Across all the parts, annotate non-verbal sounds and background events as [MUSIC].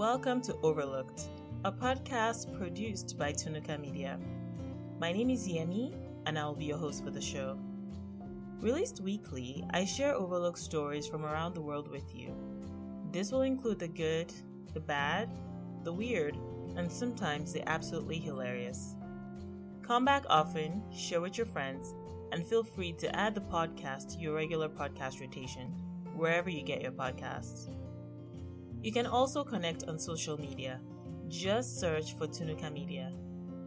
Welcome to Overlooked, a podcast produced by Tunuka Media. My name is Yemi, and I will be your host for the show. Released weekly, I share overlooked stories from around the world with you. This will include the good, the bad, the weird, and sometimes the absolutely hilarious. Come back often, share with your friends, and feel free to add the podcast to your regular podcast rotation, wherever you get your podcasts. You can also connect on social media. Just search for Tunuka Media.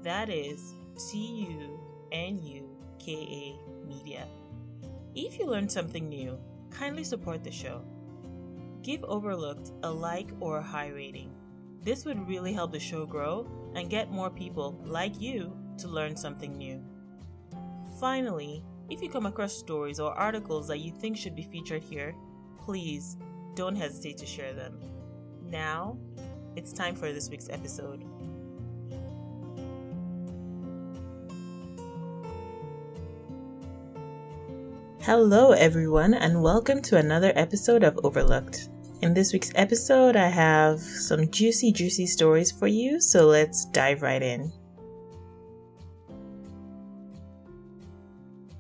That is T U N U K A Media. If you learned something new, kindly support the show. Give Overlooked a like or a high rating. This would really help the show grow and get more people like you to learn something new. Finally, if you come across stories or articles that you think should be featured here, please don't hesitate to share them. Now, it's time for this week's episode. Hello, everyone, and welcome to another episode of Overlooked. In this week's episode, I have some juicy, juicy stories for you, so let's dive right in.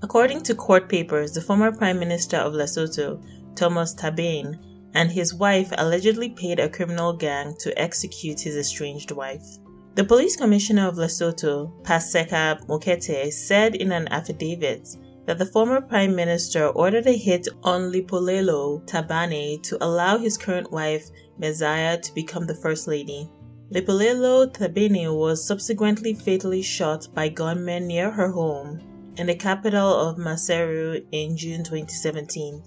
According to court papers, the former Prime Minister of Lesotho, Thomas Thabane, and his wife allegedly paid a criminal gang to execute his estranged wife. The police commissioner of Lesotho, Paseka Mokete, said in an affidavit that the former prime minister ordered a hit on Lipolelo Thabane to allow his current wife, Maesaiah, to become the first lady. Lipolelo Thabane was subsequently fatally shot by gunmen near her home in the capital of Maseru in June 2017.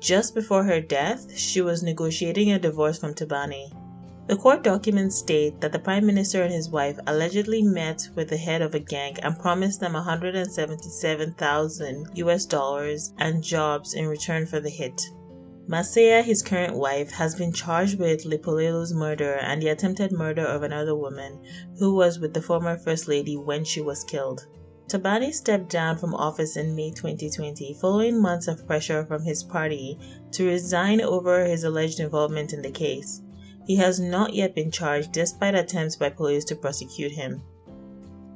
Just before her death, she was negotiating a divorce from Thabane. The court documents state that the prime minister and his wife allegedly met with the head of a gang and promised them 177,000 US dollars and jobs in return for the hit. Maesaiah, his current wife, has been charged with Lipolelo's murder and the attempted murder of another woman who was with the former first lady when she was killed. Thabane stepped down from office in May 2020 following months of pressure from his party to resign over his alleged involvement in the case. He has not yet been charged despite attempts by police to prosecute him.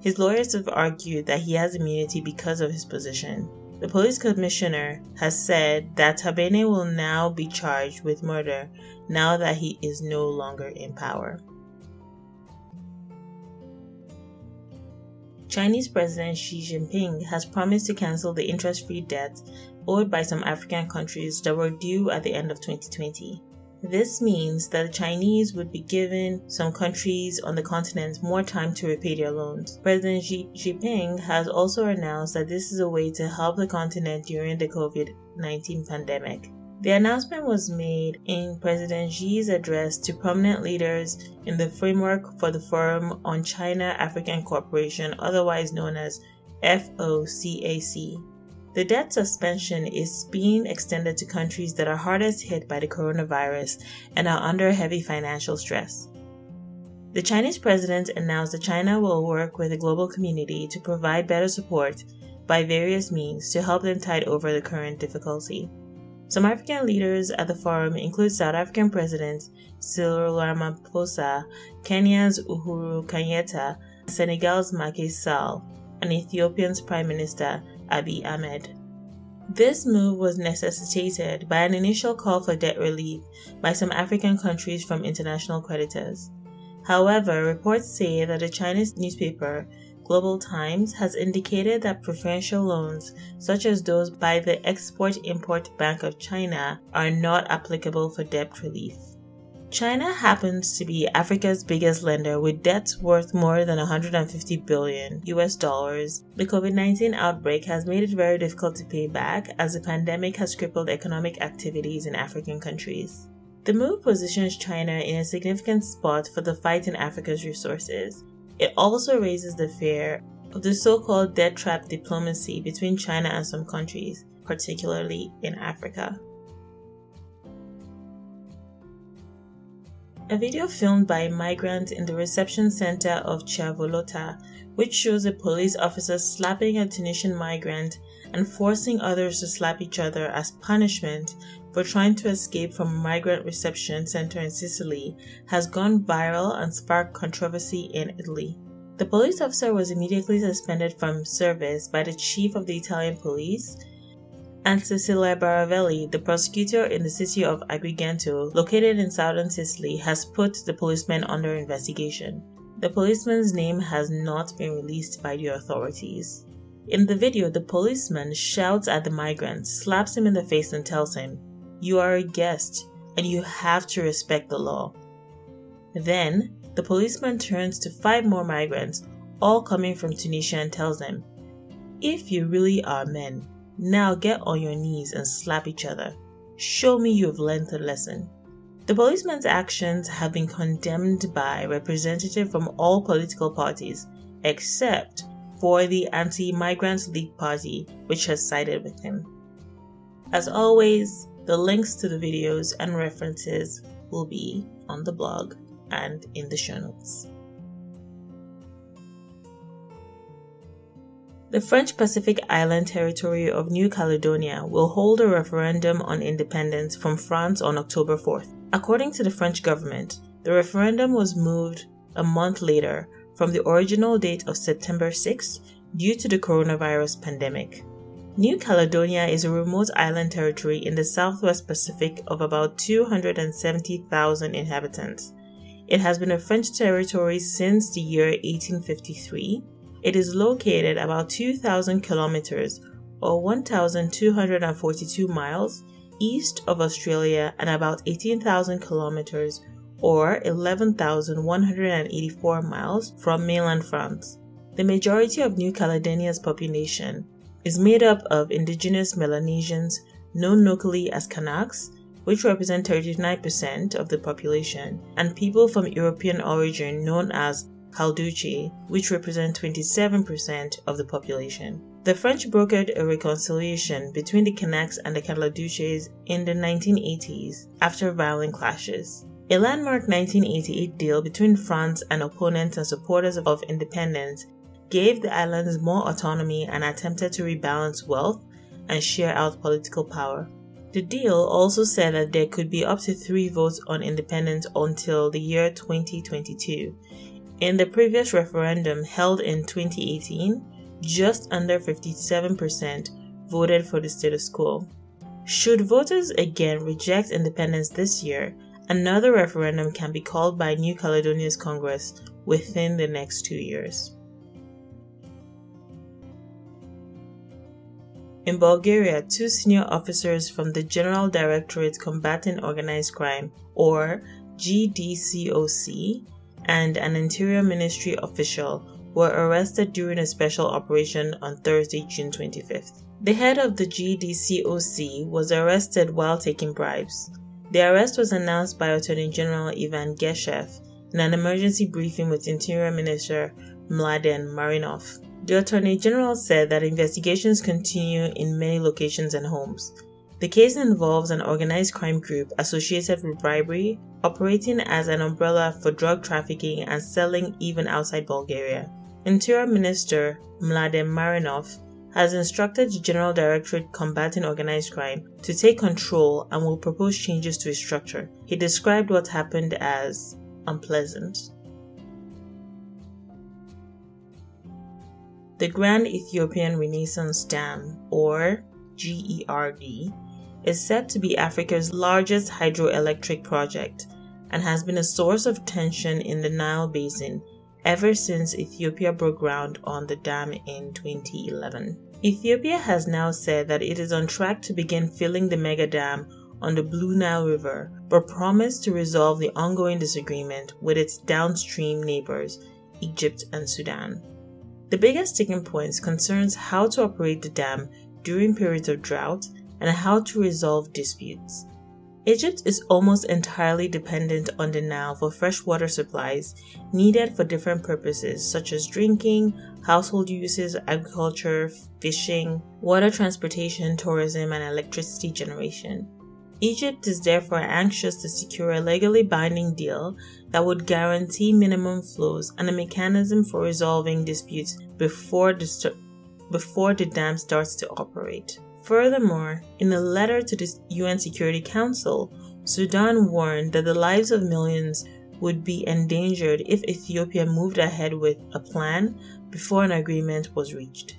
His lawyers have argued that he has immunity because of his position. The police commissioner has said that Thabane will now be charged with murder now that he is no longer in power. Chinese President Xi Jinping has promised to cancel the interest free debt owed by some African countries that were due at the end of 2020. This means that the Chinese would be giving some countries on the continent more time to repay their loans. President Xi Jinping has also announced that this is a way to help the continent during the COVID 19 pandemic. The announcement was made in President Xi's address to prominent leaders in the framework for the Forum on China African Cooperation, otherwise known as FOCAC. The debt suspension is being extended to countries that are hardest hit by the coronavirus and are under heavy financial stress. The Chinese president announced that China will work with the global community to provide better support by various means to help them tide over the current difficulty. Some African leaders at the forum include South African President Cyril Ramaphosa, Kenya's Uhuru Kenyatta, Senegal's Macky Sall, and Ethiopia's Prime Minister Abiy Ahmed. This move was necessitated by an initial call for debt relief by some African countries from international creditors. However, reports say that a Chinese newspaper Global Times has indicated that preferential loans, such as those by the Export Import Bank of China, are not applicable for debt relief. China happens to be Africa's biggest lender with debts worth more than 150 billion US dollars. The COVID-19 outbreak has made it very difficult to pay back as the pandemic has crippled economic activities in African countries. The move positions China in a significant spot for the fight in Africa's resources, it also raises the fear of the so called debt trap diplomacy between China and some countries, particularly in Africa. A video filmed by a migrant in the reception center of Chevalota, which shows a police officer slapping a Tunisian migrant and forcing others to slap each other as punishment for trying to escape from a migrant reception center in Sicily, has gone viral and sparked controversy in Italy. The police officer was immediately suspended from service by the chief of the Italian police and Cecilia Baravelli, the prosecutor in the city of Agrigento, located in southern Sicily, has put the policeman under investigation. The policeman's name has not been released by the authorities. In the video, the policeman shouts at the migrant, slaps him in the face, and tells him, You are a guest and you have to respect the law. Then, the policeman turns to five more migrants, all coming from Tunisia, and tells them, If you really are men, now get on your knees and slap each other. Show me you have learned a lesson. The policeman's actions have been condemned by representatives from all political parties, except for the Anti Migrants League Party, which has sided with him. As always, the links to the videos and references will be on the blog and in the show notes. The French Pacific Island territory of New Caledonia will hold a referendum on independence from France on October 4th. According to the French government, the referendum was moved a month later from the original date of September 6 due to the coronavirus pandemic. New Caledonia is a remote island territory in the southwest Pacific of about 270,000 inhabitants. It has been a French territory since the year 1853 it is located about 2,000 kilometers or 1,242 miles east of Australia and about 18,000 kilometers or 11,184 miles from mainland France. The majority of New Caledonia's population is made up of indigenous Melanesians known locally as Kanaks, which represent 39% of the population, and people from European origin known as Caldoche, which represent 27% of the population. The French brokered a reconciliation between the Kanaks and the Caldoches in the 1980s after violent clashes. A landmark 1988 deal between France and opponents and supporters of independence gave the islands more autonomy and attempted to rebalance wealth and share out political power. The deal also said that there could be up to three votes on independence until the year 2022, in the previous referendum held in 2018, just under 57% voted for the status quo. Should voters again reject independence this year, another referendum can be called by New Caledonia's Congress within the next two years. In Bulgaria, two senior officers from the General Directorate Combating Organized Crime, or GDCOC, and an Interior Ministry official were arrested during a special operation on Thursday, June 25th. The head of the GDCOC was arrested while taking bribes. The arrest was announced by Attorney General Ivan Geshev in an emergency briefing with Interior Minister Mladen Marinov. The Attorney General said that investigations continue in many locations and homes. The case involves an organized crime group associated with bribery, operating as an umbrella for drug trafficking and selling even outside Bulgaria. Interior Minister Mladen Marinov has instructed the General Directorate Combating Organized Crime to take control and will propose changes to its structure. He described what happened as unpleasant. The Grand Ethiopian Renaissance Dam, or GERD, is said to be Africa's largest hydroelectric project and has been a source of tension in the Nile Basin ever since Ethiopia broke ground on the dam in 2011. Ethiopia has now said that it is on track to begin filling the mega dam on the Blue Nile River, but promised to resolve the ongoing disagreement with its downstream neighbors, Egypt and Sudan. The biggest sticking point concerns how to operate the dam during periods of drought and how to resolve disputes. Egypt is almost entirely dependent on the Nile for fresh water supplies needed for different purposes such as drinking, household uses, agriculture, fishing, water transportation, tourism, and electricity generation. Egypt is therefore anxious to secure a legally binding deal that would guarantee minimum flows and a mechanism for resolving disputes before the, before the dam starts to operate. Furthermore, in a letter to the UN Security Council, Sudan warned that the lives of millions would be endangered if Ethiopia moved ahead with a plan before an agreement was reached.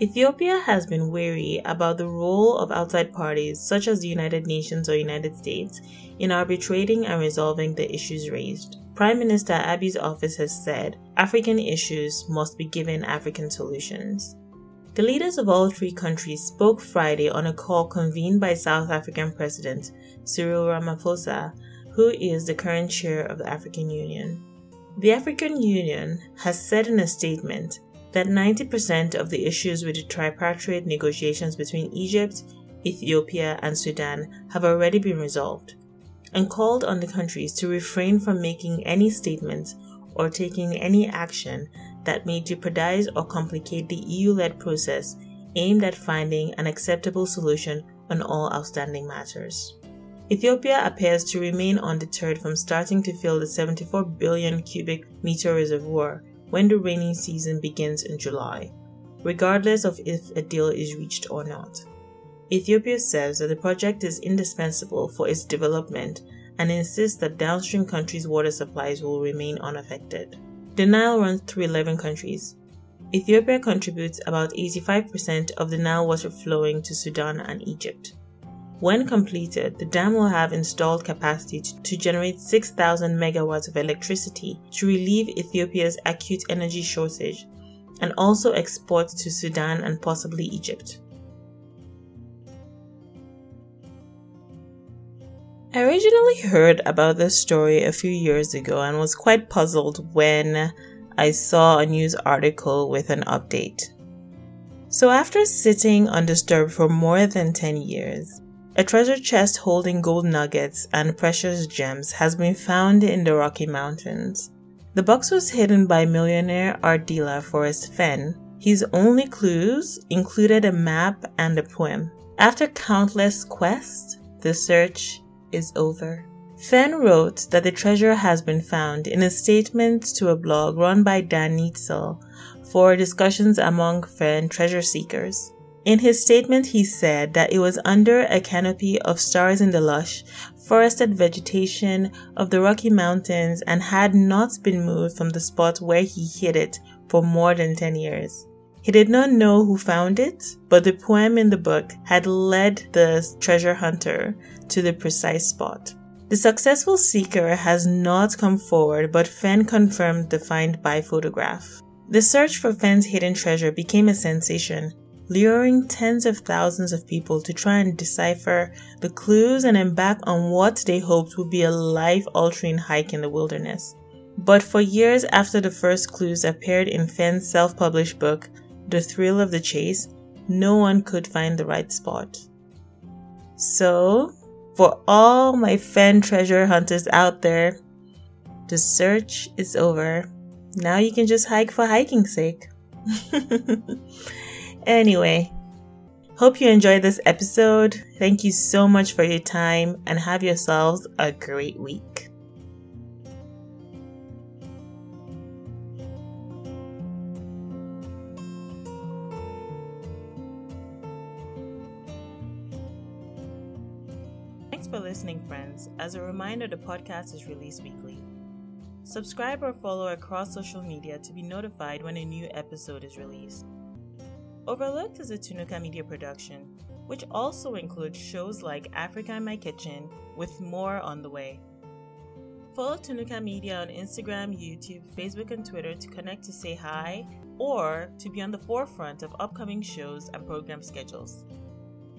Ethiopia has been wary about the role of outside parties such as the United Nations or United States in arbitrating and resolving the issues raised. Prime Minister Abiy's office has said African issues must be given African solutions. The leaders of all three countries spoke Friday on a call convened by South African President Cyril Ramaphosa, who is the current chair of the African Union. The African Union has said in a statement that 90% of the issues with the tripartite negotiations between Egypt, Ethiopia, and Sudan have already been resolved, and called on the countries to refrain from making any statements or taking any action that may jeopardize or complicate the AU led process aimed at finding an acceptable solution on all outstanding matters. Ethiopia appears to remain undeterred from starting to fill the 74 billion cubic meter reservoir when the rainy season begins in July, regardless of if a deal is reached or not. Ethiopia says that the project is indispensable for its development and insists that downstream countries' water supplies will remain unaffected. The Nile runs through 11 countries. Ethiopia contributes about 85% of the Nile water flowing to Sudan and Egypt. When completed, the dam will have installed capacity to generate 6,000 megawatts of electricity to relieve Ethiopia's acute energy shortage and also export to Sudan and possibly Egypt. I originally heard about this story a few years ago and was quite puzzled when I saw a news article with an update. So, after sitting undisturbed for more than 10 years, a treasure chest holding gold nuggets and precious gems has been found in the Rocky Mountains. The box was hidden by millionaire art dealer Forrest Fenn. His only clues included a map and a poem. After countless quests, the search is over. Fenn wrote that the treasure has been found in a statement to a blog run by Dal Neitzel for discussions among Fenn treasure seekers. In his statement, he said that it was under a canopy of stars in the lush, forested vegetation of the Rocky Mountains and had not been moved from the spot where he hid it for more than 10 years. He did not know who found it, but the poem in the book had led the treasure hunter to the precise spot. The successful seeker has not come forward, but Fenn confirmed the find by photograph. The search for Fenn's hidden treasure became a sensation, luring tens of thousands of people to try and decipher the clues and embark on what they hoped would be a life altering hike in the wilderness. But for years after the first clues appeared in Fenn's self published book, The Thrill of the Chase, no one could find the right spot. So, for all my fan treasure hunters out there, the search is over. Now you can just hike for hiking's sake. [LAUGHS] Anyway, hope you enjoyed this episode. Thank you so much for your time and have yourselves a great week. Listening, friends. As a reminder, the podcast is released weekly. Subscribe or follow across social media to be notified when a new episode is released. Overlooked is a Tunuka Media production, which also includes shows like Africa in My Kitchen, with more on the way. Follow Tunuka Media on Instagram, YouTube, Facebook, and Twitter to connect to say hi or to be on the forefront of upcoming shows and program schedules.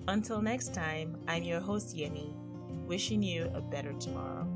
Until next time, I'm your host Yemi, wishing you a better tomorrow.